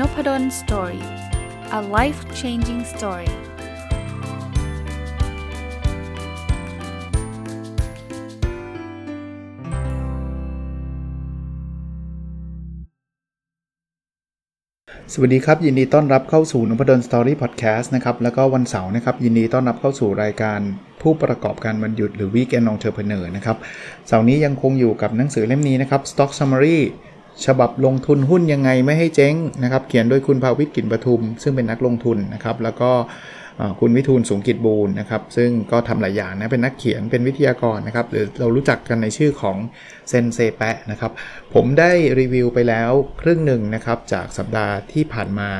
Nopadol's Story a life changing story สวัสดีครับ ยินดีต้อนรับเข้าสู่นพดล Story Podcast นะครับ แล้วก็วันเสาร์นะครับ ยินดีต้อนรับเข้าสู่รายการผู้ประกอบการวันหยุดหรือ Weekend Entrepreneur นะครับ เสาร์นี้ยังคงอยู่กับหนังสือเล่มนี้นะครับ Stock Summary ฉบับลงทุนหุ้นยังไงไม่ให้เจ๊งนะครับ เขียนโดยคุณภาวิทย์กินปทุม ซึ่งเป็นนักลงทุนนะครับ แล้วก็คุณวิทูลสูงกิจบูรณ์นะครับ ซึ่งก็ทำหลายอย่างนะเป็นนักเขียนเป็นวิทยากรนะครับ หรือเรารู้จักกันในชื่อของเซนเซแปะนะครับ ผมได้รีวิวไปแล้วครึ่งหนึ่งนะครับจากสัปดาห์ที่ผ่านมา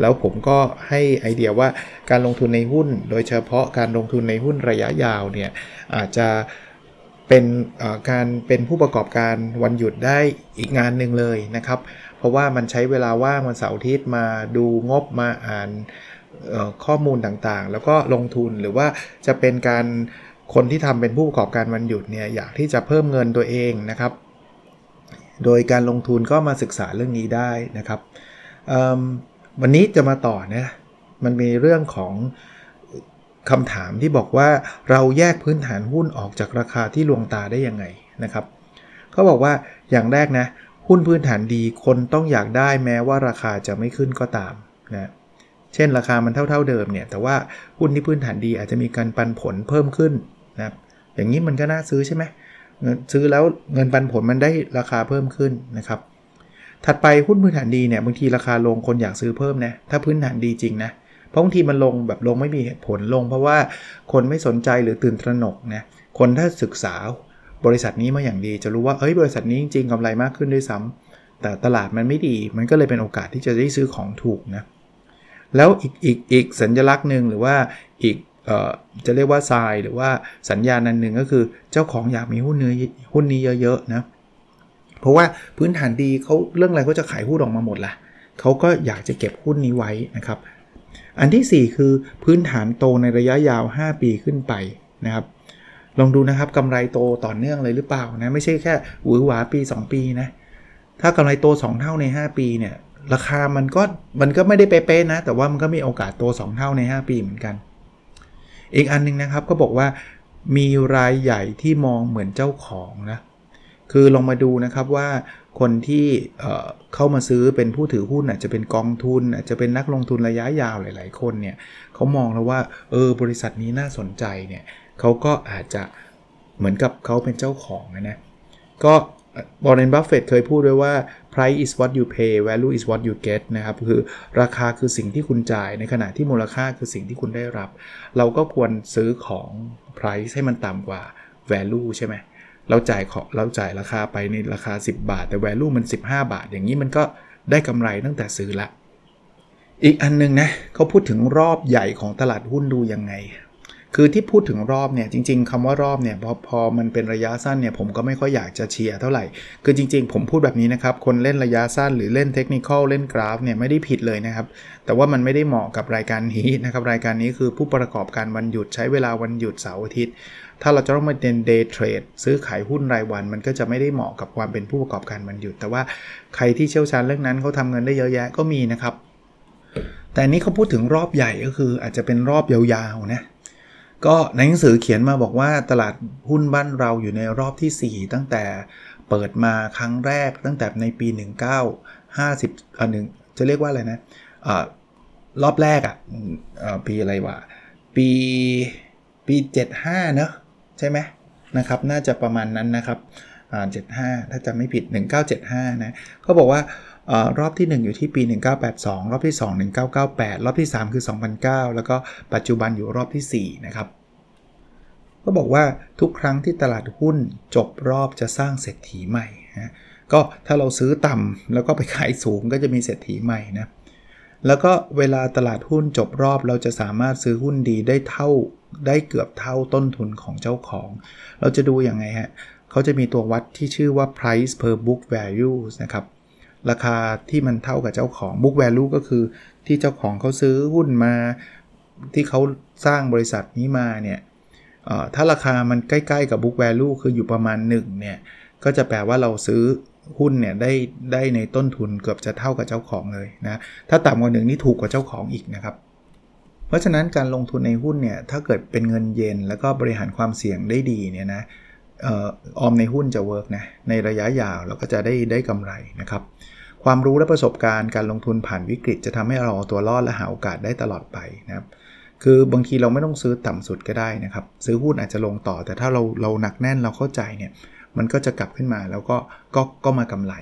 แล้วผมก็ให้ไอเดียว่าการลงทุนในหุ้น โดยเฉพาะการลงทุนในหุ้นระยะยาวเนี่ยอาจจะ เป็นการเป็นผู้ประกอบการวันหยุดได้อีกงานหนึ่งเลยนะครับ เพราะว่ามันใช้เวลาว่างวันเสาร์อาทิตย์มาดูงบมาอ่านข้อมูลต่างๆ แล้วก็ลงทุนหรือว่าจะเป็นการคนที่ทำเป็นผู้ประกอบการวันหยุดเนี่ยอยากที่จะเพิ่มเงินตัวเองนะครับ โดยการลงทุนก็มาศึกษาเรื่องนี้ได้นะครับ วันนี้จะมาต่อนะมันมีเรื่องของ คำถามที่บอกว่าเราแยกพื้นฐานหุ้นออกจากราคาที่ลวงตาได้ยังไงนะครับเขาบอกว่าอย่างแรกนะหุ้นพื้นฐานดีคนต้องอยากได้แม้ว่าราคาจะไม่ขึ้นก็ตามนะเช่น ราคามันเท่า ๆเดิมเนี่ยแต่ว่าหุ้นที่พื้นฐานดีอาจจะมีการปันผลเพิ่มขึ้นนะอย่างนี้มันก็น่าซื้อใช่ไหมเงินซื้อแล้วเงินปันผลมันได้ราคาเพิ่มขึ้นนะครับถัดไปหุ้นพื้นฐานดีเนี่ยบางทีราคาลงคนอยากซื้อเพิ่มนะถ้าพื้นฐานดีจริงนะเพราะบางทีมันลงแบบลงไม่มีเหตุผลลง เพราะว่าคนไม่สนใจหรือตื่นตระหนกนะคนถ้าศึกษาบริษัทนี้มาอย่างดี จะรู้ว่าเอ้ยบริษัทนี้จริงๆกำไรมากขึ้นด้วยซ้ำแต่ตลาดมันไม่ดี มันก็เลยเป็นโอกาสที่จะได้ซื้อของถูกนะแล้วอีกอีกอีกสัญลักษณ์หนึ่งหรือว่าอีกจะเรียกว่าทรายหรือว่าสัญญาณนันหนึ่งก็คือเจ้าของอยากมีหุ้นเนื้อหุ้นนี้เยอะๆนะเพราะว่าพื้นฐานดีเขาเรื่องอะไรก็จะขายหุ้นออกมาหมดละเขาก็อยากจะเก็บหุ้นนี้ไว้นะครับ อันที่ 4 คือพื้นฐานโตในระยะยาว 5 ปีขึ้นไปนะครับลองดูนะครับกำไรโตต่อเนื่องเลยหรือเปล่านะไม่ใช่แค่หวือหวาปี 2 ปีนะถ้ากำไรโต 2 เท่าใน 5 ปีเนี่ยราคามันก็มันก็ไม่ได้เป๊ะๆนะแต่ว่ามันก็มีโอกาสโต 2 เท่าใน 5 ปีเหมือนกัน อีกอันนึงนะครับก็บอกว่ามีรายใหญ่ที่มองเหมือนเจ้าของนะ คือลองมาดูนะครับว่าคนที่เข้ามาซื้อเป็นผู้ถือหุ้นอาจจะเป็นกองทุน อาจจะเป็นนักลงทุนระยะยาวหลาย ๆ คนเนี่ยเขามองแล้วว่าเออบริษัทนี้น่าสนใจเนี่ยเขาก็อาจจะเหมือนกับเขาเป็นเจ้าของนะนะก็วอร์เรนบัฟเฟตเคยพูดด้วยว่า price is what you pay value is what you get นะครับ คือราคาคือสิ่งที่คุณจ่ายในขณะที่มูลค่าคือสิ่งที่คุณได้รับ เราก็ควรซื้อของ price ให้มันต่ำกว่า value ใช่ไหมเเราจ่ายของเราจ่ายราคาไปในราคา 10 บาท แต่ value มัน 15 บาท อย่างนี้มันก็ได้กำไรตั้งแต่ซื้อละ อีกอันนึงนะเขาพูดถึงรอบใหญ่ของตลาดหุ้นดูยังไง คือที่พูดถึงรอบเนี่ยจริง ๆคำว่ารอบเนี่ยพอพอมันเป็นระยะสั้นเนี่ยผมก็ไม่ค่อยอยากจะเชียร์เท่าไหร่ คือจริง ๆ ผมพูดแบบนี้นะครับ คนเล่นระยะสั้นหรือเล่นเทคนิคเล่นกราฟเนี่ยไม่ได้ผิดเลยนะครับ แต่ว่ามันไม่ได้เหมาะกับรายการนี้นะครับ รายการนี้คือผู้ประกอบการวันหยุดใช้เวลาวันหยุดเสาร์อาทิตย์ ถ้าเราจะต้องมาเดินเดย์เทรดซื้อขายหุ้นรายวัน มันก็จะไม่ได้เหมาะกับความเป็นผู้ประกอบการมันหยุด แต่ว่าใครที่เชี่ยวชาญเรื่องนั้นเขาทำเงินได้เยอะแยะก็มีนะครับแต่นี้เขาพูดถึงรอบใหญ่ก็คืออาจจะเป็นรอบยาวๆนะ ก็ในหนังสือเขียนมาบอกว่าตลาดหุ้นบ้านเราอยู่ในรอบที่ 4 ตั้งแต่เปิดมาครั้งแรกตั้งแต่ในปี 1950อันหนึ่งจะเรียกว่าอะไรนะอรอบแรกอะ่ะปีอะไรวะปีปี 75 เนอะใช่ไหมนะครับ น่าจะประมาณนั้นนะครับ75 ถ้าจำไม่ผิด 1975 นะเขาบอกว่าอรอบที่ 1 อยู่ที่ปี 1982 รอบที่ 2 1998 รอบที่ 3 คือ 2009 แล้วก็ปัจจุบันอยู่รอบที่ 4 นะครับ ก็บอกว่าทุกครั้งที่ตลาดหุ้นจบรอบจะสร้างเศรษฐีใหม่นะก็ถ้าเราซื้อต่ำแล้วก็ไปขายสูงก็จะมีเศรษฐีใหม่นะแล้วก็เวลาตลาดหุ้นจบรอบเราจะสามารถซื้อหุ้นดีได้เท่าได้เกือบเท่าต้นทุนของเจ้าของ เราจะดูอย่างไงฮะเขาจะมีตัววัดที่ชื่อว่า price per book value นะครับ ราคาที่มันเท่ากับเจ้าของ book value ก็คือที่เจ้าของเขาซื้อหุ้นมา ที่เขาสร้างบริษัทนี้มาเนี่ย ถ้าราคามันใกล้ๆกับ book value คืออยู่ประมาณ1เนี่ยก็จะแปลว่าเราซื้อหุ้นเนี่ยได้ได้ในต้นทุนเกือบจะเท่ากับเจ้าของเลยนะถ้าต่ำกว่าหนึ่งนี่ถูกกว่าเจ้าของอีกนะครับ เพราะฉะนั้นการลงทุนในหุ้นเนี่ยถ้าเกิดเป็นเงินเย็น แล้วก็บริหารความเสี่ยงได้ดีเนี่ยนะออมในหุ้นจะเวิร์กนะในระยะยาวเราก็จะได้ได้กำไรนะครับ ความรู้และประสบการณ์การลงทุนผ่านวิกฤต จะทำให้เราตัวรอดและหาโอกาสได้ตลอดไปนะครับ คือบางทีเราไม่ต้องซื้อต่ำสุดก็ได้นะครับ ซื้อหุ้นอาจจะลงต่อ แต่ถ้าเราเราหนักแน่นเราเข้าใจเนี่ย มันก็จะกลับขึ้นมาแล้วก็ก็ก็มากำไร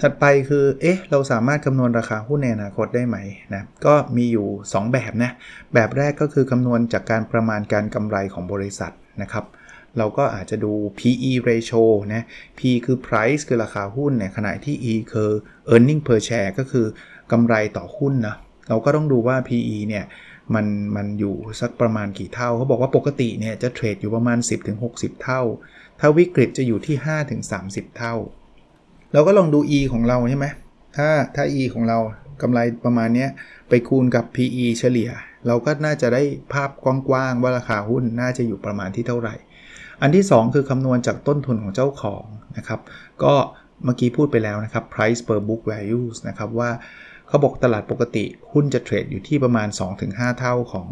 ถัดไปคือ เอ๊ะ เราสามารถคำนวณราคาหุ้นในอนาคตได้ไหมนะ ก็มีอยู่ 2 แบบนะ แบบแรกก็คือคำนวณจากการประมาณการกำไรของบริษัทนะครับเราก็อาจจะดู PE ratio นะ P คือ price คือราคาหุ้นเนี่ยขณะที่ E คือ earning per share ก็คือกำไรต่อหุ้นนะ เราก็ต้องดูว่า PE เนี่ย มันมันอยู่สักประมาณกี่เท่าเขาบอกว่าปกติเนี่ยจะเทรดอยู่ประมาณ 10-60 เท่า ถ้าวิกฤตจะอยู่ที่ 5-30 เท่า เราก็ลองดู E ของเราใช่ไหมถ้าถ้า E ของเรากำไรประมาณนี้ไปคูณกับ PE เฉลี่ย เราก็น่าจะได้ภาพกว้างๆว่าราคาหุ้นน่าจะอยู่ประมาณที่เท่าไหร่ อันที่ 2 คือคำนวณจากต้นทุนของเจ้าของนะครับ ก็เมื่อกี้พูดไปแล้วนะครับ price per book values นะครับว่า เขาบอกตลาดปกติหุ้นจะเทรดอยู่ที่ประมาณ 2-5 เท่าของ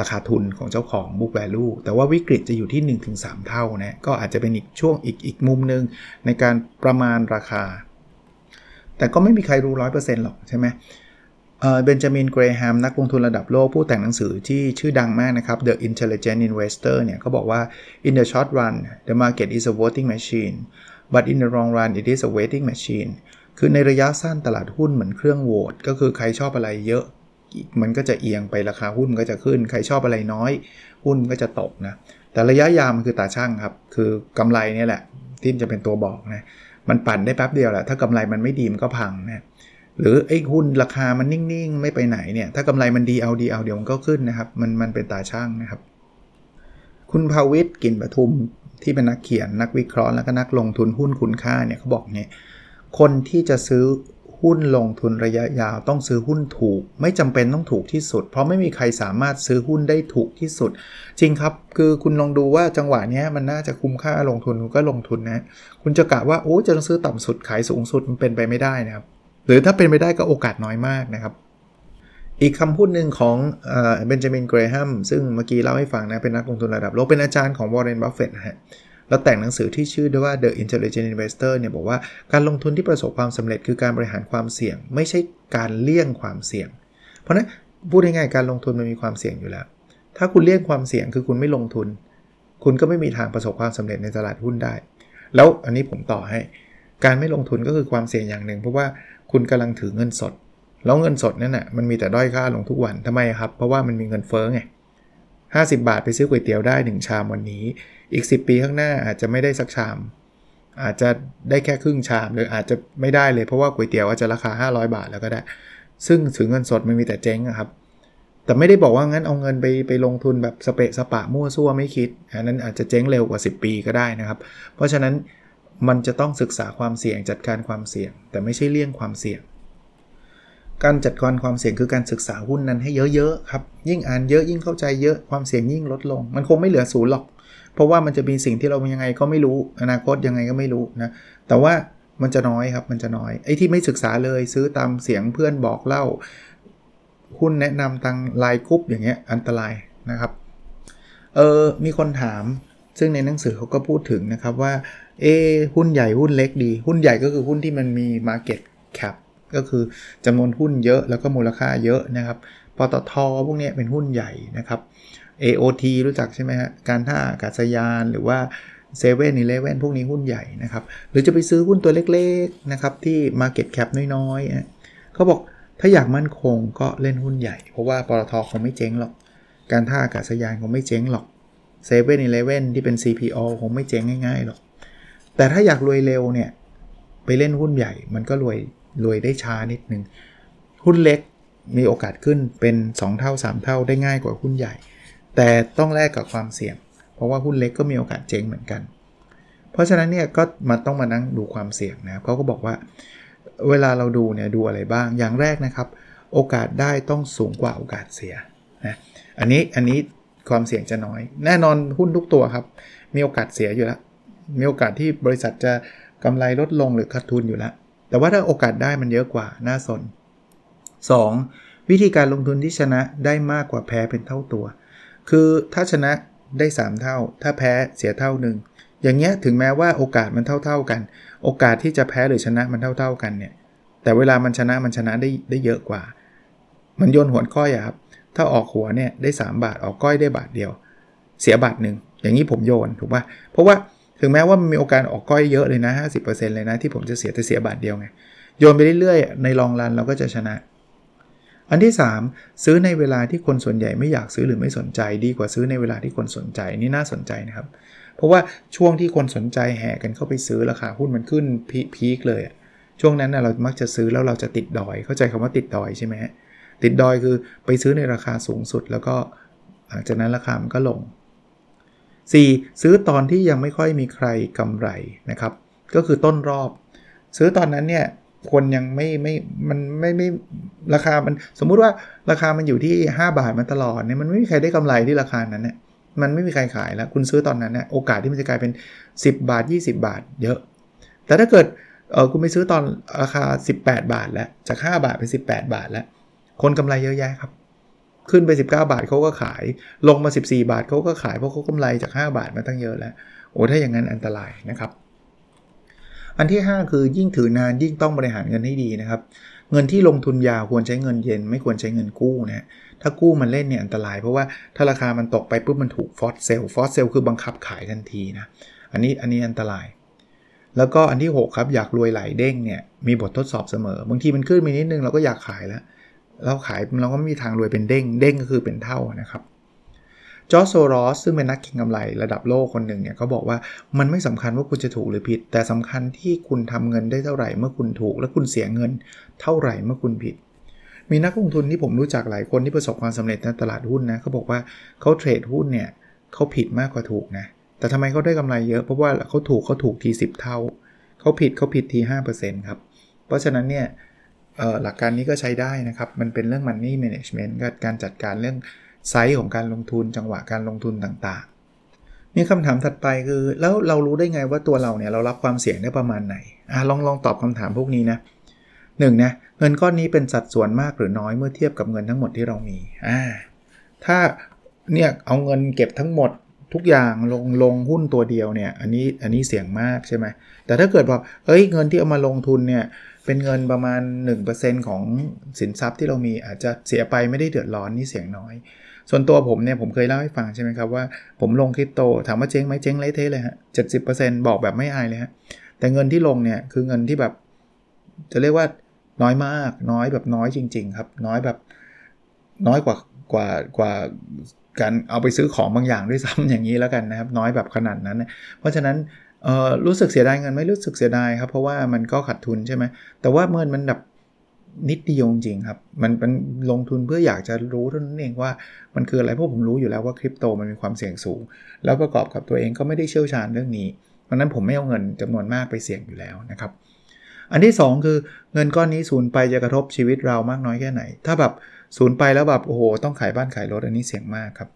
ราคาทุนของเจ้าของ book value แต่ว่าวิกฤตจะอยู่ที่ 1-3 เท่านะก็อาจจะเป็นอีกช่วงอีกอีกมุมหนึ่งในการประมาณราคา แต่ก็ไม่มีใครรู้ 100%หรอกใช่ไหมเบนจามินเกรแฮมนักลงทุนระดับโลกผู้แต่งหนังสือที่ชื่อดังมากนะครับ The Intelligent Investor เนี่ยเขาบอกว่า in the short run the market is a voting machine but in the long run it is a waiting machine คือในระยะสั้นตลาดหุ้นเหมือนเครื่องโหวตก็คือใครชอบอะไรเยอะมันก็จะเอียงไปราคาหุ้นก็จะขึ้น ใครชอบอะไรน้อย หุ้นก็จะตกนะ แต่ระยะยาวมันคือตาช่างครับ คือกำไรนี่แหละ ที่จะเป็นตัวบอกนะ มันปั่นได้แป๊บเดียวแหละ ถ้ากำไรมันไม่ดีมันก็พังนะ หรือไอ้หุ้นราคามันนิ่งๆ ไม่ไปไหนเนี่ย ถ้ากำไรมันดีเอาดีเอาเดี๋ยวมันก็ขึ้นนะครับ มันมันเป็นตาช่างนะครับ คุณภาวิทย์กินปทุมที่เป็นนักเขียนนักวิเคราะห์แล้วก็นักลงทุนหุ้นคุณค่าเนี่ยเขาบอกเนี่ย คนที่จะซื้อหุ้นลงทุนระยะยาวต้องซื้อหุ้นถูก ไม่จำเป็นต้องถูกที่สุด เพราะไม่มีใครสามารถซื้อหุ้นได้ถูกที่สุด จริงครับ คือคุณลองดูว่าจังหวะนี้มันน่าจะคุ้มค่าลงทุนคุณก็ลงทุนนะ คุณจะกะว่าโอ้จะต้องซื้อต่ำสุดขายสูงสุดมันเป็นไปไม่ได้นะครับ หรือถ้าเป็นไปได้ก็โอกาสน้อยมากนะครับ อีกคำพูดหนึ่งของเบนจามินเกรแฮมซึ่งเมื่อกี้เล่าให้ฟังนะเป็นนักลงทุนระดับโลกเป็นอาจารย์ของวอร์เรนบัฟเฟตนะฮะ แล้วแต่งหนังสือที่ชื่อด้วยว่า The Intelligent Investor เนี่ยบอกว่าการลงทุนที่ประสบความสำเร็จคือการบริหารความเสี่ยง ไม่ใช่การเลี่ยงความเสี่ยง เพราะนั้นพูดง่ายๆการลงทุนมันมีความเสี่ยงอยู่แล้ว ถ้าคุณเลี่ยงความเสี่ยงคือคุณไม่ลงทุน คุณก็ไม่มีทางประสบความสำเร็จในตลาดหุ้นได้ แล้วอันนี้ผมต่อให้ การไม่ลงทุนก็คือความเสี่ยงอย่างหนึ่ง เพราะว่าคุณกำลังถือเงินสด แล้วเงินสดนั่นน่ะมันมีแต่ด้อยค่าลงทุกวันทำไมครับ เพราะว่ามันมีเงินเฟ้อไง50 บาทไปซื้อก๋วยเตี๋ยวได้ 1 ชามวันนี้ อีก 10 ปีข้างหน้าอาจจะไม่ได้สักชาม อาจจะได้แค่ครึ่งชามหรืออาจจะไม่ได้เลยเพราะว่าก๋วยเตี๋ยวอาจจะราคา 500 บาทแล้วก็ได้ ซึ่งถือเงินสดมันมีแต่เจ๊งครับ แต่ไม่ได้บอกว่างั้นเอาเงินไปไปลงทุนแบบสเปะสปะมั่วซั่วไม่คิดอันนั้นอาจจะเจ๊งเร็วกว่า 10 ปีก็ได้นะครับ เพราะฉะนั้นมันจะต้องศึกษาความเสี่ยงจัดการความเสี่ยง แต่ไม่ใช่เลี่ยงความเสี่ยง การจัดการความเสี่ยงคือการศึกษาหุ้นนั้นให้เยอะๆครับยิ่งอ่านเยอะยิ่งเข้าใจเยอะความเสี่ยงยิ่งลดลง มันคงไม่เหลือศูนย์หรอก เพราะว่ามันจะมีสิ่งที่เรายังไงก็ไม่รู้ อนาคตยังไงก็ไม่รู้นะ แต่ว่ามันจะน้อยครับ มันจะน้อย ไอ้ที่ไม่ศึกษาเลยซื้อตามเสียงเพื่อนบอกเล่า หุ้นแนะนำทางไลน์กรุ๊ปอย่างเงี้ยอันตรายนะครับ เออมีคนถาม ซึ่งในหนังสือเขาก็พูดถึงนะครับว่า เอหุ้นใหญ่หุ้นเล็กดี หุ้นใหญ่ก็คือหุ้นที่มันมี Market Cap ก็คือจำนวนหุ้นเยอะแล้วก็มูลค่าเยอะนะครับ ปตทพวกนี้เป็นหุ้นใหญ่นะครับ AOT รู้จักใช่ไหมฮะ การท่าอากาศยานหรือว่าเซเว่นอีเลเว่นพวกนี้หุ้นใหญ่นะครับ หรือจะไปซื้อหุ้นตัวเล็กๆนะครับที่ Market Cap น้อยๆเขาบอกถ้าอยากมั่นคงก็เล่นหุ้นใหญ่ เพราะว่าปตทคงไม่เจ๊งหรอก การท่าอากาศยานคงไม่เจ๊งหรอกเซเว่นอีเลเว่นที่เป็น CPO คงไม่เจ๊งง่ายๆหรอก แต่ถ้าอยากรวยเร็วเนี่ยไปเล่นหุ้นใหญ่ มันก็รวยรวยได้ช้านิดนึงหุ้นเล็กมีโอกาสขึ้นเป็น 2 เท่า 3 เท่าได้ง่ายกว่าหุ้นใหญ่ แต่ต้องแลกกับความเสี่ยง เพราะว่าหุ้นเล็กก็มีโอกาสเจ๊งเหมือนกัน เพราะฉะนั้นเนี่ยก็มาต้องมานั่งดูความเสี่ยงนะเขาก็บอกว่า เวลาเราดูเนี่ยดูอะไรบ้างอย่างแรกนะครับ โอกาสได้ต้องสูงกว่าโอกาสเสียนะอันนี้อันนี้ความเสี่ยงจะน้อย แน่นอนหุ้นทุกตัวครับ มีโอกาสเสียอยู่แล้ว มีโอกาสที่บริษัทจะกำไรลดลงหรือขาดทุนอยู่แล้ว แต่ว่าถ้าโอกาสได้มันเยอะกว่าน่าสน 2. วิธีการลงทุนที่ชนะได้มากกว่าแพ้เป็นเท่าตัว คือถ้าชนะได้ 3 เท่า ถ้าแพ้เสียเท่าหนึ่งอย่างเงี้ยถึงแม้ว่าโอกาสมันเท่า ๆกัน โอกาสที่จะแพ้หรือชนะมันเท่า ๆกันเนี่ยแต่เวลามันชนะมันชนะได้ได้เยอะกว่า มันโยนหัวก้อยอะครับถ้าออกหัวเนี่ยได้ 3 บาทออกก้อยได้บาทเดียว เสียบาทหนึ่งอย่างนี้ผมโยนถูกปะเพราะว่าถึงแม้ว่ามันมีโอกาสออกก้อยเยอะเลยนะ 50%เลยนะที่ผมจะเสียแต่เสียบาทเดียวไงโยนไปเรื่อยๆในลองรันเราก็จะชนะ อันที่ 3 ซื้อในเวลาที่คนส่วนใหญ่ไม่อยากซื้อหรือไม่สนใจ ดีกว่าซื้อในเวลาที่คนสนใจนี่น่าสนใจนะครับ เพราะว่าช่วงที่คนสนใจแห่กันเข้าไปซื้อราคาหุ้นมันขึ้นพีคเลยช่วงนั้นนะเรามักจะซื้อแล้วเราจะติดดอยเข้าใจคำว่าติดดอยใช่ไหมติดดอยคือไปซื้อในราคาสูงสุด แล้วก็หลังจากนั้นราคามันก็ลง 4. ซื้อตอนที่ยังไม่ค่อยมีใครกำไรนะครับ ก็คือต้นรอบ ซื้อตอนนั้นเนี่ย คนยังไม่ไม่มันไม่ไม่ราคามันสมมุติว่าราคามันอยู่ที่ 5 บาทมาตลอดเนี่ยมันไม่มีใครได้กำไรที่ราคานั้นเนี่ยมันไม่มีใครขายแล้ว คุณซื้อตอนนั้นเนี่ยโอกาสที่มันจะกลายเป็น 10 บาท 20 บาท เยอะ แต่ถ้าเกิดเออคุณไปซื้อตอนราคา 18 บาท แล้วจาก 5 บาทเป็น 18 บาท แล้ว คนกำไรเยอะแยะครับ ขึ้นไป 19 บาทเขาก็ขาย ลงมา 14 บาทเขาก็ขายเพราะเขากำไรจาก 5 บาทมาตั้งเยอะแล้วโอ้ถ้าอย่างนั้นอันตรายนะครับ อันที่ 5 คือยิ่งถือนานยิ่งต้องบริหารเงินให้ดีนะครับ เงินที่ลงทุนยาวควรใช้เงินเย็น ไม่ควรใช้เงินกู้นะถ้ากู้มาเล่นเนี่ยอันตรายเพราะว่าถ้าราคามันตกไปปุ๊บมันถูก force sell force sell คือบังคับขายทันทีนะอันนี้อันนี้อันตราย แล้วก็อันที่ 6 ครับอยากรวยหลายเด้งเนี่ยมีบททดสอบเสมอบางทีมันขึ้นไปนิดนึงเราก็อยากขายแล้วเราขายเราก็ไม่มีทางรวยเป็นเด้งเด้งก็คือเป็นเท่านะครับ จอร์จโซรอสซึ่งเป็นนักเก็งกำไรระดับโลกคนหนึ่งเนี่ยเขาบอกว่ามันไม่สำคัญว่าคุณจะถูกหรือผิด แต่สำคัญที่คุณทำเงินได้เท่าไหร่เมื่อคุณถูก และคุณเสียเงินเท่าไหร่เมื่อคุณผิด มีนักลงทุนที่ผมรู้จักหลายคนที่ประสบความสำเร็จในตลาดหุ้นนะเขาบอกว่าเขาเทรดหุ้นเนี่ยเขาผิดมากกว่าถูกนะแต่ทำไมเขาได้กำไรเยอะเพราะว่าเขาถูกเขาถูกที 10 เท่าเขาผิดเขาผิดที5%ครับเพราะฉะนั้นเนี่ยหลักการนี้ก็ใช้ได้นะครับ มันเป็นเรื่อง money management การจัดการเรื่อง ไซส์ของการลงทุนจังหวะการลงทุนต่างๆมีคำถามถัดไปคือ แล้วเรารู้ได้ไงว่าตัวเราเนี่ยเรารับความเสี่ยงได้ประมาณไหนอลองลองตอบคำถามพวกนี้นะหนึ่งนะเงินก้อนนี้เป็นสัดส่วนมากหรือน้อยเมื่อเทียบกับเงินทั้งหมดที่เรามีอ่าถ้าเนี่ยเอาเงินเก็บทั้งหมดทุกอย่างลงลงหุ้นตัวเดียวเนี่ยอันนี้อันนี้เสี่ยงมากใช่ไหมแต่ถ้าเกิดแบบเอ้ยเงินที่เอามาลงทุนเนี่ยเป็นเงินประมาณ 1%ของสินทรัพย์ที่เรามีอาจจะเสียไปไม่ได้เดือดร้อนนี่เสี่ยงน้อย ส่วนตัวผมเนี่ยผมเคยเล่าให้ฟังใช่ไหมครับว่าผมลงคริปโตถามว่าเจ๊งไหมเจ๊งเละเทเลยฮะเจ็ดสิบเปอร์เซ็นต์บอกแบบไม่อายเลยฮะแต่เงินที่ลงเนี่ยคือเงินที่แบบ จะเรียกว่าน้อยมากน้อยแบบน้อยจริง ๆ ครับ น้อยแบบน้อยกว่ากว่ากว่าการเอาไปซื้อของบางอย่างด้วยซ้ำอย่างนี้แล้วกันนะครับ น้อยแบบขนาดนั้น เพราะฉะนั้นรู้สึกเสียดายเงินไม่รู้สึกเสียดายครับ เพราะว่ามันก็ขาดทุนใช่ไหมแต่ว่าเมื่อมันแบบ นิดเดียวจริงครับ มันเป็นลงทุนเพื่ออยากจะรู้เท่านั้นเองว่ามันคืออะไรเพราะผมรู้อยู่แล้วว่าคริปโตมันมีความเสี่ยงสูง แล้วประกอบกับตัวเองก็ไม่ได้เชี่ยวชาญเรื่องนี้เพราะนั้นผมไม่เอาเงินจำนวนมากไปเสี่ยงอยู่แล้วนะครับ อันที่ 2 คือเงินก้อนนี้สูญไปจะกระทบชีวิตเรามากน้อยแค่ไหน ถ้าแบบสูญไปแล้วแบบโอ้โหต้องขายบ้านขายรถอันนี้เสี่ยงมากครับ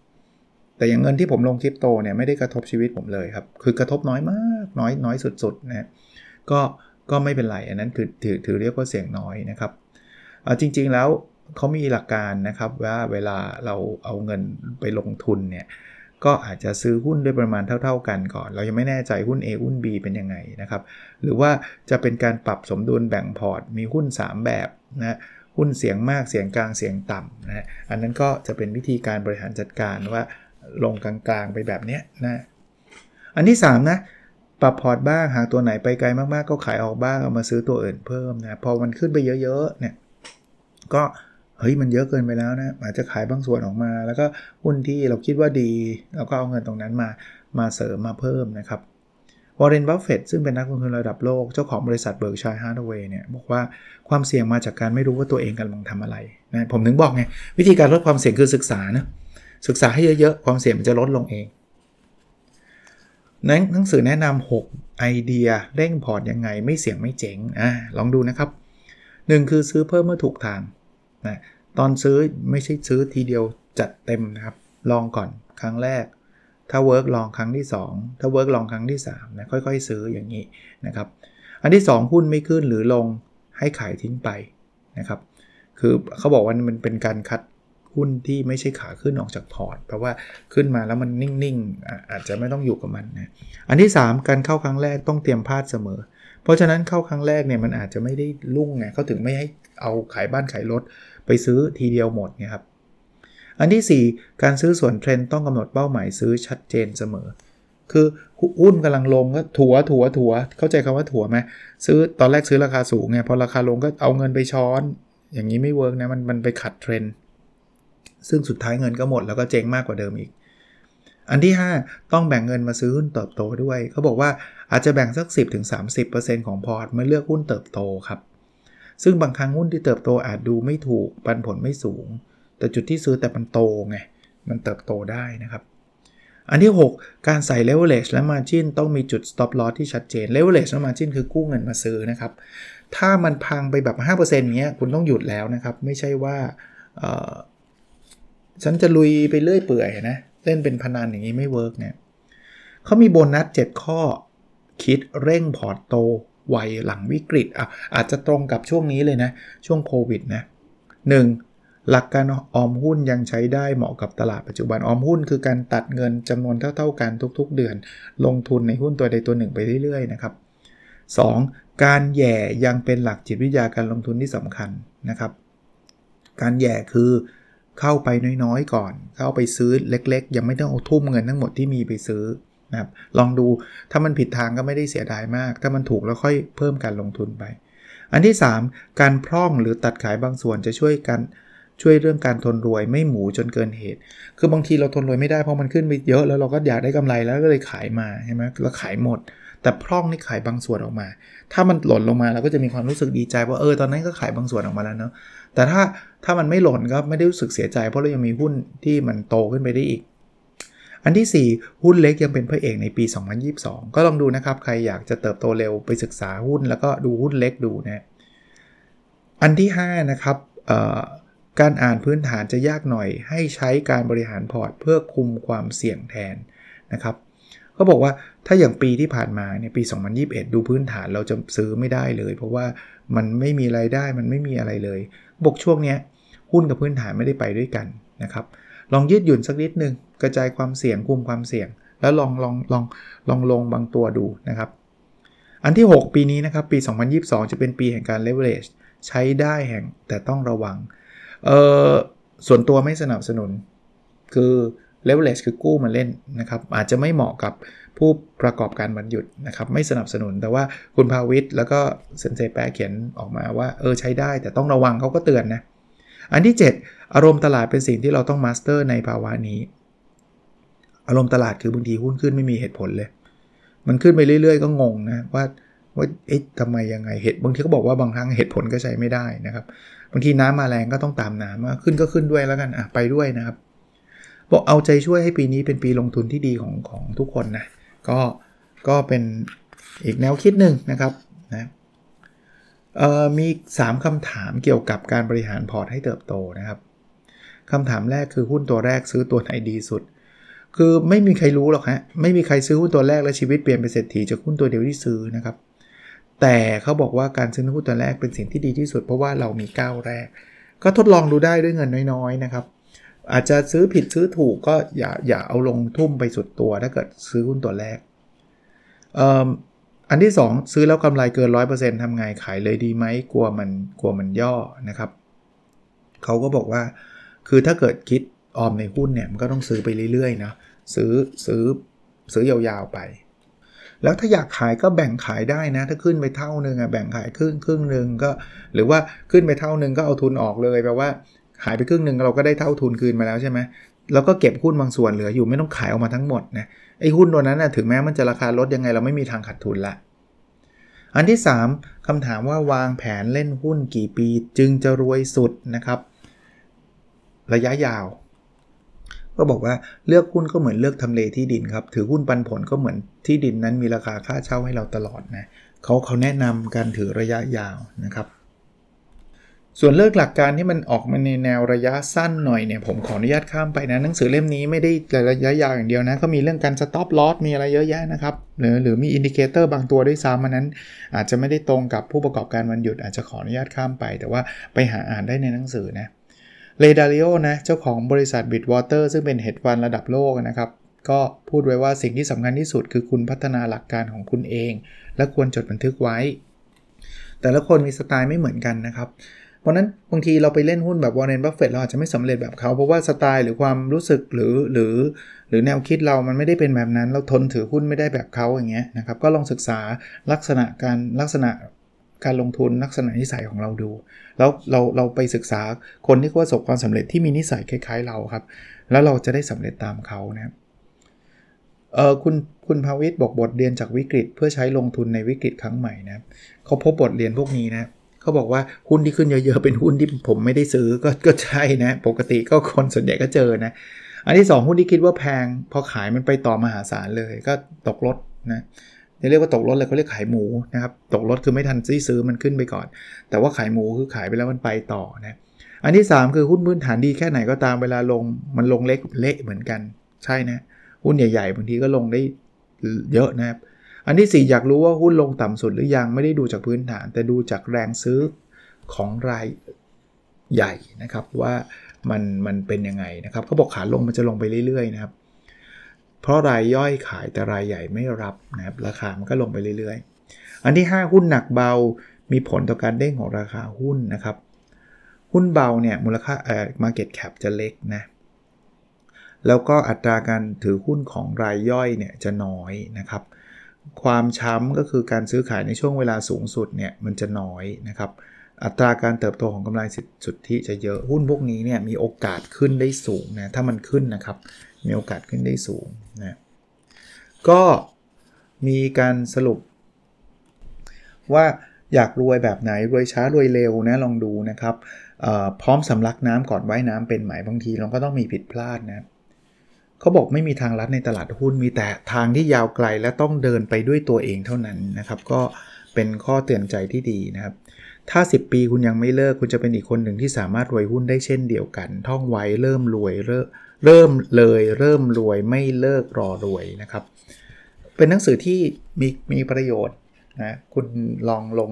แต่อย่างเงินที่ผมลงคริปโตเนี่ยไม่ได้กระทบชีวิตผมเลยครับ คือกระทบน้อยมากน้อยน้อยสุดๆนะก็ก็ไม่เป็นไร อันนั้นคือถือถือเรียกว่าเสี่ยงน้อยนะครับ จริง ๆ แล้วเขามีหลักการนะครับว่าเวลาเราเอาเงินไปลงทุนเนี่ยก็อาจจะซื้อหุ้นด้วยประมาณเท่า ๆ กันก่อน เรายังไม่แน่ใจหุ้น A หุ้น B เป็นยังไงนะครับ หรือว่าจะเป็นการปรับสมดุลแบ่งพอร์ต มีหุ้น 3 แบบนะหุ้นเสียงมากเสียงกลางเสียงต่ำนะอันนั้นก็จะเป็นวิธีการบริหารจัดการว่าลงกลางๆไปแบบนี้นะอันที่3นะปรับพอร์ตบ้างหากตัวไหนไปไกลมากๆ ก็ขายออกบ้างเอามาซื้อตัวอื่นเพิ่มนะพอมันขึ้นไปเยอะๆเนี่ย ก็เฮ้ยมันเยอะเกินไปแล้วนะอาจจะขายบางส่วนออกมา แล้วก็หุ้นที่เราคิดว่าดีเราก็เอาเงินตรงนั้นมามาเสริมมาเพิ่มนะครับวอร์เรนบัฟเฟตซึ่งเป็นนักลงทุนระดับโลก เจ้าของบริษัท Berkshire Hathaway เนี่ยบอกว่าความเสี่ยงมาจากการไม่รู้ว่าตัวเองกำลังทำอะไรนะผมถึงบอกไง วิธีการลดความเสี่ยงคือศึกษานะศึกษาให้เยอะๆ ความเสี่ยงมันจะลดลงเองหนังสือแนะนำ6ไอเดียเร่งพอร์ตยังไงไม่เสี่ยงไม่เจ๊งอะลองดูนะครับ 1 คือซื้อเพิ่มเมื่อถูกทาง นะตอนซื้อไม่ใช่ซื้อทีเดียวจัดเต็มนะครับ ลองก่อนครั้งแรก ถ้า work ลองครั้งที่ 2 ถ้า work ลองครั้งที่3นะค่อย ๆ ซื้ออย่างนี้นะครับ อันที่ 2 หุ้นไม่ขึ้นหรือลงให้ขายทิ้งไปนะครับ คือเขาบอกว่ามันเป็นการคัดหุ้นที่ไม่ใช่ขาขึ้นออกจากพอร์ต เพราะว่าขึ้นมาแล้วมันนิ่งๆ อาจจะไม่ต้องอยู่กับมันนะ อันที่ 3 การเข้าครั้งแรกต้องเตรียมพลาดเสมอ เพราะฉะนั้นเข้าครั้งแรกเนี่ยมันอาจจะไม่ได้รุ่งไงเขาถึงไม่ให้เอาขายบ้านขายรถไปซื้อทีเดียวหมดไงครับ อันที่ 4 การซื้อสวนเทรนด์ต้องกำหนดเป้าหมายซื้อชัดเจนเสมอ คือหุ้นกำลังลงก็ถัวถัวถัวเข้าใจคำว่าถัวไหมซื้อตอนแรกซื้อราคาสูงไงพอราคาลงก็เอาเงินไปช้อน อย่างนี้ไม่ work นะมันมันไปขัดเทรนด์ซึ่งสุดท้ายเงินก็หมดแล้วก็เจ๊งมากกว่าเดิมอีก อันที่ 5 ต้องแบ่งเงินมาซื้อหุ้นเติบโตด้วย เขาบอกว่าอาจจะแบ่งสัก 10-30%ของพอร์ตมาเลือกหุ้นเติบโตครับ ซึ่งบางครั้งหุ้นที่เติบโตอาจดูไม่ถูกปันผลไม่สูง แต่จุดที่ซื้อแต่มันโตไง มันเติบโตได้นะครับ อันที่ 6 การใส่ leverage และ margin ต้องมีจุด stop loss ที่ชัดเจน leverage และ margin คือกู้เงินมาซื้อนะครับ ถ้ามันพังไปแบบ 5%เงี้ยคุณต้องหยุดแล้วนะครับ ไม่ใช่ว่าฉันจะลุยไปเรื่อยเปื่อยนะ เล่นเป็นพนันอย่างนี้ไม่ work เนี่ยเขามีโบนัส 7 ข้อ คิดเร่งพอร์ตโตไวหลังวิกฤตอะอาจจะตรงกับช่วงนี้เลยนะ ช่วงโควิดนะ 1. หลักการออมหุ้นยังใช้ได้เหมาะกับตลาดปัจจุบันออมหุ้นคือการตัดเงินจำนวนเท่า ๆ กันทุก ๆ เดือน ลงทุนในหุ้นตัวใดตัวหนึ่งไปเรื่อยๆนะครับ 2. การแย่ยังเป็นหลักจิตวิทยาการลงทุนที่สำคัญนะครับ การแย่คือ เข้าไปน้อยๆก่อน เข้าไปซื้อเล็กๆ ยังไม่ต้องเอาทุ่มเงินทั้งหมดที่มีไปซื้อนะครับลองดูถ้ามันผิดทางก็ไม่ได้เสียดายมาก ถ้ามันถูกแล้วค่อยเพิ่มการลงทุนไป อันที่ 3 การพร่องหรือตัดขายบางส่วนจะช่วยกันช่วยเรื่องการทนรวยไม่หมูจนเกินเหตุ คือบางทีเราทนรวยไม่ได้เพราะมันขึ้นไปเยอะแล้วเราก็อยากได้กำไรแล้วก็เลยขายมาใช่ไหมแล้วขายหมด แต่พร่องนี่ขายบางส่วนออกมา ถ้ามันหล่นลงมาเราก็จะมีความรู้สึกดีใจว่าเออตอนนั้นก็ขายบางส่วนออกมาแล้วเนาะแต่ถ้าถ้ามันไม่หล่นก็ไม่ได้รู้สึกเสียใจเพราะเรายังมีหุ้นที่มันโตขึ้นไปได้อีก อันที่ 4 หุ้นเล็กยังเป็นพระเอกในปี 2022 ก็ลองดูนะครับ ใครอยากจะเติบโตเร็วไปศึกษาหุ้น แล้วก็ดูหุ้นเล็กดูนะอันที่ 5 นะครับการอ่านพื้นฐานจะยากหน่อย ให้ใช้การบริหารพอร์ตเพื่อคุมความเสี่ยงแทนนะครับเขาบอกว่า ถ้าอย่างปีที่ผ่านมาเนี่ยปี 2021 ดูพื้นฐานเราจะซื้อไม่ได้เลย เพราะว่ามันไม่มีไรายได้มันไม่มีอะไรเลยบกช่วงเนี้ยหุ้นกับพื้นฐานไม่ได้ไปด้วยกันนะครับลองยืดหยุ่นสักนิดนึงกระจายความเสี่ยงคุมความเสี่ยง แล้วลองลองลองลองลงบางตัวดูนะครับ อันที่ 6 ปีนี้นะครับปี 2022 จะเป็นปีแห่งการ leverage ใช้ได้แห่งแต่ต้องระวังเออส่วนตัวไม่สนับสนุน คือ leverage คือกู้มาเล่นนะครับอาจจะไม่เหมาะกับ ผู้ประกอบการบรรยุดนะครับไม่สนับสนุน แต่ว่าคุณภาวิทย์แล้วก็เซนเซแปเขียนออกมาว่าเออใช้ได้แต่ต้องระวังเขาก็เตือนนะอันที่ 7 อารมณ์ตลาดเป็นสิ่งที่เราต้องมาสเตอร์ในภาวะนี้ อารมณ์ตลาดคือบางทีหุ้นขึ้นไม่มีเหตุผลเลย มันขึ้นไปเรื่อยๆ ก็งงนะว่าว่าเอ๊ะทำไมยังไงเหตุบางทีเขาบอกว่าบางครั้งเหตุผลก็ใช้ไม่ได้นะครับบางทีน้ำมาแรงก็ต้องตามน้ำว่าขึ้นก็ขึ้นด้วยแล้วกันอะไปด้วยนะครับบอกเอาใจช่วยให้ปีนี้เป็นปีลงทุนที่ดีของของทุกคนนะ ก็ก็เป็นอีกแนวคิดหนึ่งนะครับนะมี 3คำถามเกี่ยวกับการบริหารพอร์ตให้เติบโตนะครับคำถามแรกคือหุ้นตัวแรกซื้อตัวไหนดีสุด คือไม่มีใครรู้หรอกฮะไม่มีใครซื้อหุ้นตัวแรกแล้วชีวิตเปลี่ยนเป็นเศรษฐีจากหุ้นตัวเดียวที่ซื้อนะครับ แต่เขาบอกว่าการซื้อหุ้นตัวแรกเป็นสิ่งที่ดีที่สุด เพราะว่าเรามีก้าวแรก ก็ทดลองดูได้ด้วยเงินน้อยๆนะครับ อาจจะซื้อผิดซื้อถูกก็อย่าอย่าเอาลงทุ่มไปสุดตัว ถ้าเกิดซื้อหุ้นตัวแรกอันที่ 2 ซื้อแล้วกำไรเกิน 100%ทำไงขายเลยดีไหมกลัวมันกลัวมันย่อนะครับเขาก็บอกว่า คือถ้าเกิดคิดออมในหุ้นเนี่ยมันก็ต้องซื้อไปเรื่อยๆนะซื้อซื้อซื้อยาวๆไป แล้วถ้าอยากขายก็แบ่งขายได้นะ ถ้าขึ้นไปเท่านึงอะแบ่งขายครึ่งครึ่งหนึ่งก็ หรือว่าขึ้นไปเท่านึงก็เอาทุนออกเลยแปลว่า หายไปครึ่งหนึ่งเราก็ได้เท่าทุนคืนมาแล้วใช่ไหมเราก็เก็บหุ้นบางส่วนเหลืออยู่ไม่ต้องขายออกมาทั้งหมดนะไอ้หุ้นตัวนั้นนะถึงแม้มันจะราคาลดยังไงเราไม่มีทางขาดทุนละ อันที่ 3คำถามว่าวางแผนเล่นหุ้นกี่ปีจึงจะรวยสุดนะครับ ระยะยาว ก็บอกว่าเลือกหุ้นก็เหมือนเลือกทำเลที่ดินครับ ถือหุ้นปันผลก็เหมือนที่ดินนั้นมีราคาค่าเช่าให้เราตลอดนะเขาเขาแนะนำการถือระยะยาวนะครับ ส่วนเลิกหลักการที่มันออกมาในแนวระยะสั้นหน่อยเนี่ยผมขออนุญาตข้ามไปนะหนังสือเล่มนี้ไม่ได้ระยะยาวอย่างเดียวนะก็มีเรื่องการ stop loss มีอะไรเยอะแยะนะครับหรือหรือมี indicator บางตัวด้วยซ้ำมันนั้น อาจจะไม่ได้ตรงกับผู้ประกอบการวันหยุดอาจจะขออนุญาตข้ามไป แต่ว่าไปหาอ่านได้ในหนังสือนะเรย์ ดาลิโอนะเจ้าของบริษัทบิ t วอเตอร์ซึ่งเป็น hedge fund ระดับโลกนะครับก็พูดไว้ว่าสิ่งที่สำคัญที่สุดคือคุณพัฒนาหลักการของคุณเอง และควรจดบันทึกไว้ แต่ละคนมีสไตล์ไม่เหมือนกันนะครับ เพราะนั้นบางทีเราไปเล่นหุ้นแบบวอร์เรนบัฟเฟตเราอาจจะไม่สำเร็จแบบเขา เพราะว่าสไตล์หรือความรู้สึกหรือหรือหรือแนวคิดเรามันไม่ได้เป็นแบบนั้น เราทนถือหุ้นไม่ได้แบบเขาอย่างเงี้ยนะครับก็ลองศึกษาลักษณะการลักษณะการลงทุนลักษณะนิสัยของเราดู แล้วเราเราไปศึกษาคนที่ประสบความสำเร็จที่มีนิสัยคล้ายๆเราครับ แล้วเราจะได้สำเร็จตามเขานะครับเออคุณคุณภาวิทย์บอกบทเรียนจากวิกฤต เพื่อใช้ลงทุนในวิกฤตครั้งใหม่นะเขาพบบทเรียนพวกนี้นะ เขาบอกว่าหุ้นที่ขึ้นเยอะๆเป็นหุ้นที่ผมไม่ได้ซื้อก็ก็ใช่นะ ปกติก็คนส่วนใหญ่ก็เจอนะ อันที่ 2 หุ้นที่คิดว่าแพง พอขายมันไปต่อมหาศาลเลยก็ตกรถนะเรียกว่าตกรถเลยเขาเรียกขายหมูนะครับตกรถคือไม่ทันซื้อมันขึ้นไปก่อน แต่ว่าขายหมูคือขายไปแล้วมันไปต่อนะอันที่ 3 คือหุ้นพื้นฐานดีแค่ไหนก็ตามเวลาลงมันลงเล็กเละเหมือนกัน ใช่นะหุ้นใหญ่ๆบางทีก็ลงได้เยอะนะครับ อันที่ 4 อยากรู้ว่าหุ้นลงต่ำสุดหรือยังไม่ได้ดูจากพื้นฐาน แต่ดูจากแรงซื้อของรายใหญ่นะครับว่ามันมันเป็นยังไงนะครับเขาบอกขาลงมันจะลงไปเรื่อยๆนะครับเพราะรายย่อยขายแต่รายใหญ่ไม่รับนะครับราคามันก็ลงไปเรื่อยๆ อันที่ 5 หุ้นหนักเบามีผลต่อการเด้งของราคาหุ้นนะครับ หุ้นเบาเนี่ยมูลค่าเอ่อ market cap จะเล็กนะแล้วก็อัตราการถือหุ้นของรายย่อยเนี่ยจะน้อยนะครับ ความช้ำก็คือการซื้อขายในช่วงเวลาสูงสุดเนี่ยมันจะน้อยนะครับอัตราการเติบโตของกำไรสุทธิจะเยอะหุ้นพวกนี้เนี่ยมีโอกาสขึ้นได้สูงนะถ้ามันขึ้นนะครับมีโอกาสขึ้นได้สูงนะก็มีการสรุป ว่าอยากรวยแบบไหนรวยช้ารวยเร็วนะลองดูนะครับพร้อมสำลักน้ำก่อนว่ายน้ำเป็นไหมบางทีเราก็ต้องมีผิดพลาดนะ เขาบอกไม่มีทางลัดในตลาดหุ้นมีแต่ทางที่ยาวไกลและต้องเดินไปด้วยตัวเองเท่านั้นนะครับ ก็เป็นข้อเตือนใจที่ดีนะครับ ถ้า 10 ปีคุณยังไม่เลิกคุณจะเป็นอีกคนหนึ่งที่สามารถรวยหุ้นได้เช่นเดียวกัน ท่องไว้เริ่มรวยเริ่มเริ่มเลยเริ่มรวยไม่เลิกรอรวยนะครับ เป็นหนังสือที่มีมีประโยชน์นะคุณลองลง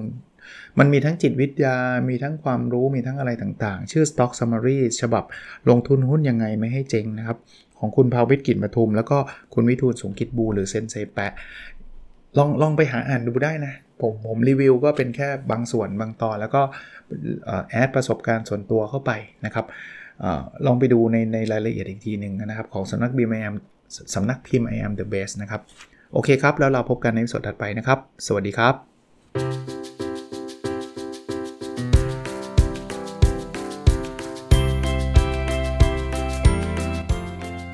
มันมีทั้งจิตวิทยา มีทั้งความรู้มีทั้งอะไรต่างๆ ชื่อ Stock Summary ฉบับลงทุนหุ้นยังไงไม่ให้เจ๊งนะครับ ของคุณภาวิทย์กิจปทุม แล้วก็คุณวิทูลสงกิจบูหรือเซนเซแปะลองลองไปหาอ่านดูได้นะ ผมผมรีวิวก็เป็นแค่บางส่วนบางตอน แล้วก็แอดประสบการณ์ส่วนตัวเข้าไปนะครับอลองไปดูในในรายละเอียดอีกทีหนึ่งนะครับ ของสำนักบีมไอแอมสำนักพิมพ์ I am the best นะครับ โอเคครับ แล้วเราพบกันในสดถัดไปนะครับ สวัสดีครับ